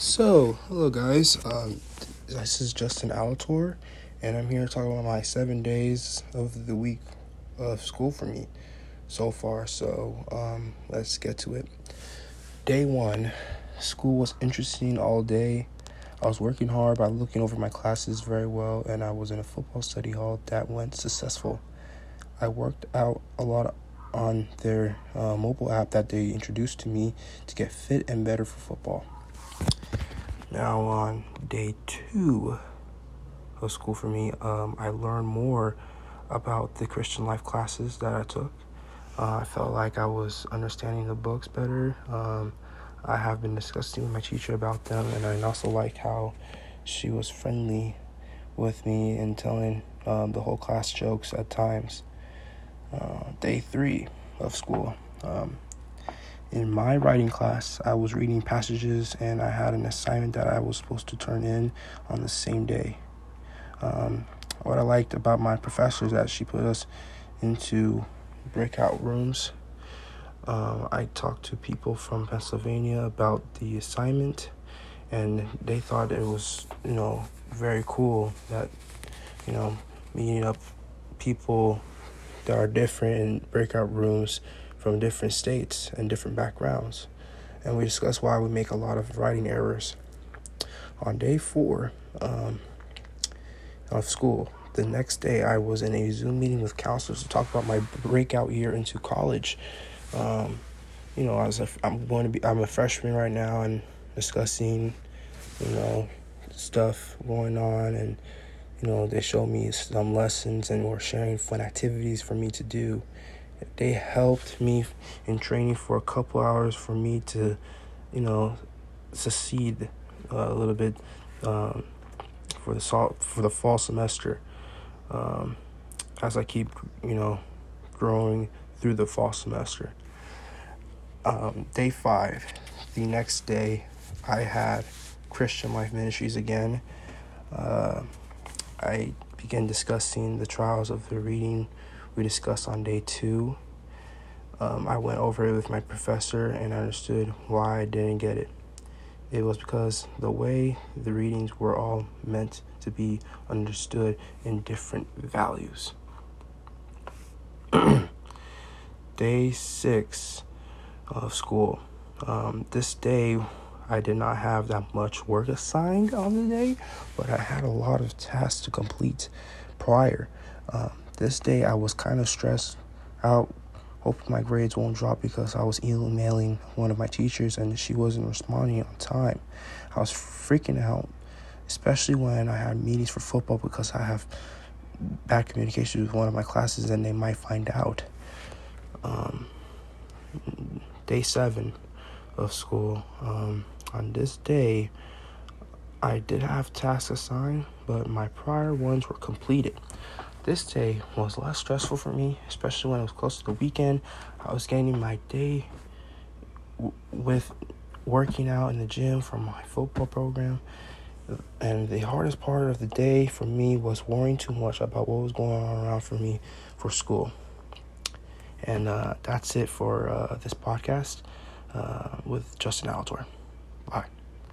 So, hello guys. Um, this is Justin Alator, and I'm here to talk about my seven days of the week of school for me so far. So, um, let's get to it. Day one, school was interesting all day. I was working hard by looking over my classes very well, and I was in a football study hall that went successful. I worked out a lot on their uh, mobile app that they introduced to me to get fit and better for football. Now, on day two of school for me, um, I learned more about the Christian life classes that I took. Uh, I felt like I was understanding the books better. Um, I have been discussing with my teacher about them, and I also like how she was friendly with me and telling um, the whole class jokes at times. Uh, day three of school. Um, in my writing class, I was reading passages and I had an assignment that I was supposed to turn in on the same day. Um, what I liked about my professor is that she put us into breakout rooms. Um, I talked to people from Pennsylvania about the assignment, and they thought it was, you know, very cool that, you know, meeting up people that are different in breakout rooms from different states and different backgrounds. And we discussed why we make a lot of writing errors. On day four um, of school, the next day I was in a Zoom meeting with counselors to talk about my breakout year into college. Um, you know, as a, I'm going to be, I'm a freshman right now and discussing, you know, stuff going on and you know they showed me some lessons and were sharing fun activities for me to do they helped me in training for a couple hours for me to, you know, succeed uh, a little bit um, for the salt for the fall semester. Um, as I keep, you know, growing through the fall semester. Um, day five, the next day, I had Christian Life Ministries again. Uh, I began discussing the trials of the reading we discussed on day two. Um, I went over it with my professor and I understood why I didn't get it. It was because the way the readings were all meant to be understood in different values. day six of school. Um, this day, I did not have that much work assigned on the day, but I had a lot of tasks to complete prior. Um, this day I was kind of stressed out, hoping my grades won't drop because I was emailing one of my teachers and she wasn't responding on time. I was freaking out, especially when I had meetings for football because I have bad communication with one of my classes and they might find out. Um, day seven of school. Um, on this day, I did have tasks assigned, but my prior ones were completed. This day was less stressful for me, especially when it was close to the weekend. I was getting my day w- with working out in the gym for my football program. And the hardest part of the day for me was worrying too much about what was going on around for me for school. And uh, that's it for uh, this podcast uh, with Justin Alator. Bye.